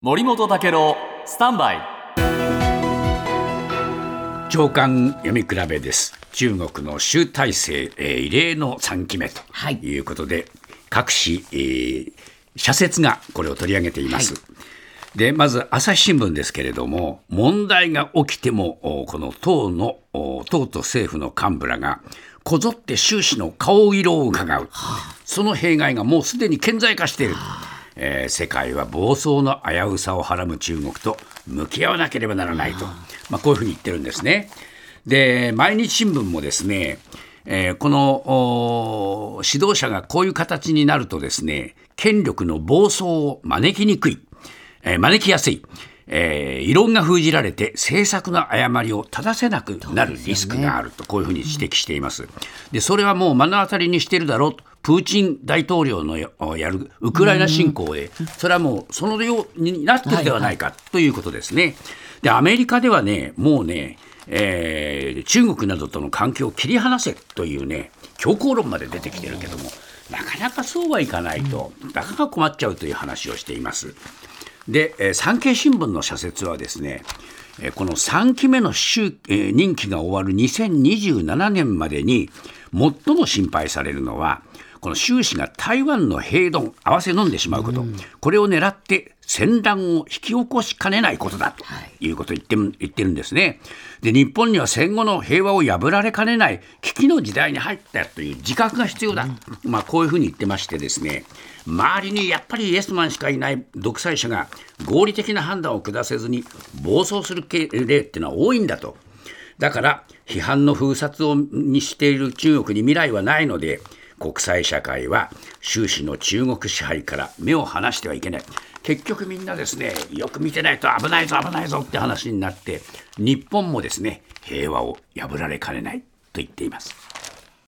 森本武郎スタンバイ。長官読み比べです。中国の集大成、えー、異例の3期目とい。うことで、はい、各紙、えー、社説がこれを取り上げています、はい、でまず朝日新聞ですけれども問題が起きてもこの党の党と政府の幹部らがこぞって習氏の顔色を伺う、その弊害がもうすでに顕在化している。えー、世界は暴走の危うさをはらむ中国と向き合わなければならないと、まあ、こういうふうに言ってるんですね。で毎日新聞もですね、えー、この指導者がこういう形になるとですね権力の暴走を招きにくい、えー、招きやすい。えー、異論が封じられて政策の誤りを正せなくなるリスクがあるとこういうふうに指摘しています。でそれはもう目の当たりにしているだろうとプーチン大統領のやるウクライナ侵攻で、それはもうそのようになってるではないかということですね。でアメリカではねもうねえー、中国などとの関係を切り離せというね強硬論まで出てきてるけどもなかなかそうはいかないとなかなか困っちゃうという話をしています。で、えー、産経新聞の社説はですねこの3期目の任期が終わる2027年までに最も心配されるのはこの習氏が台湾の平丼合わせ飲んでしまうこと、うん、これを狙って戦乱を引き起こしかねないことだと。い。うことを言って言ってるんですね。で日本には戦後の平和を破られかねない危機の時代に入ったという自覚が必要だ、うん、まあ、こういうふうに言ってましてですね。周りにやっぱりイエスマンしかいない独裁者が合理的な判断を下せずに暴走する例っていうのは多いんだと。だから批判の封殺をにしている中国に未来はないので国際社会は終始の中国支配から目を離してはいけない結局みんなですねよく見てないと危ないぞ危ないぞって話になって日本もですね平和を破られかねないと言っています。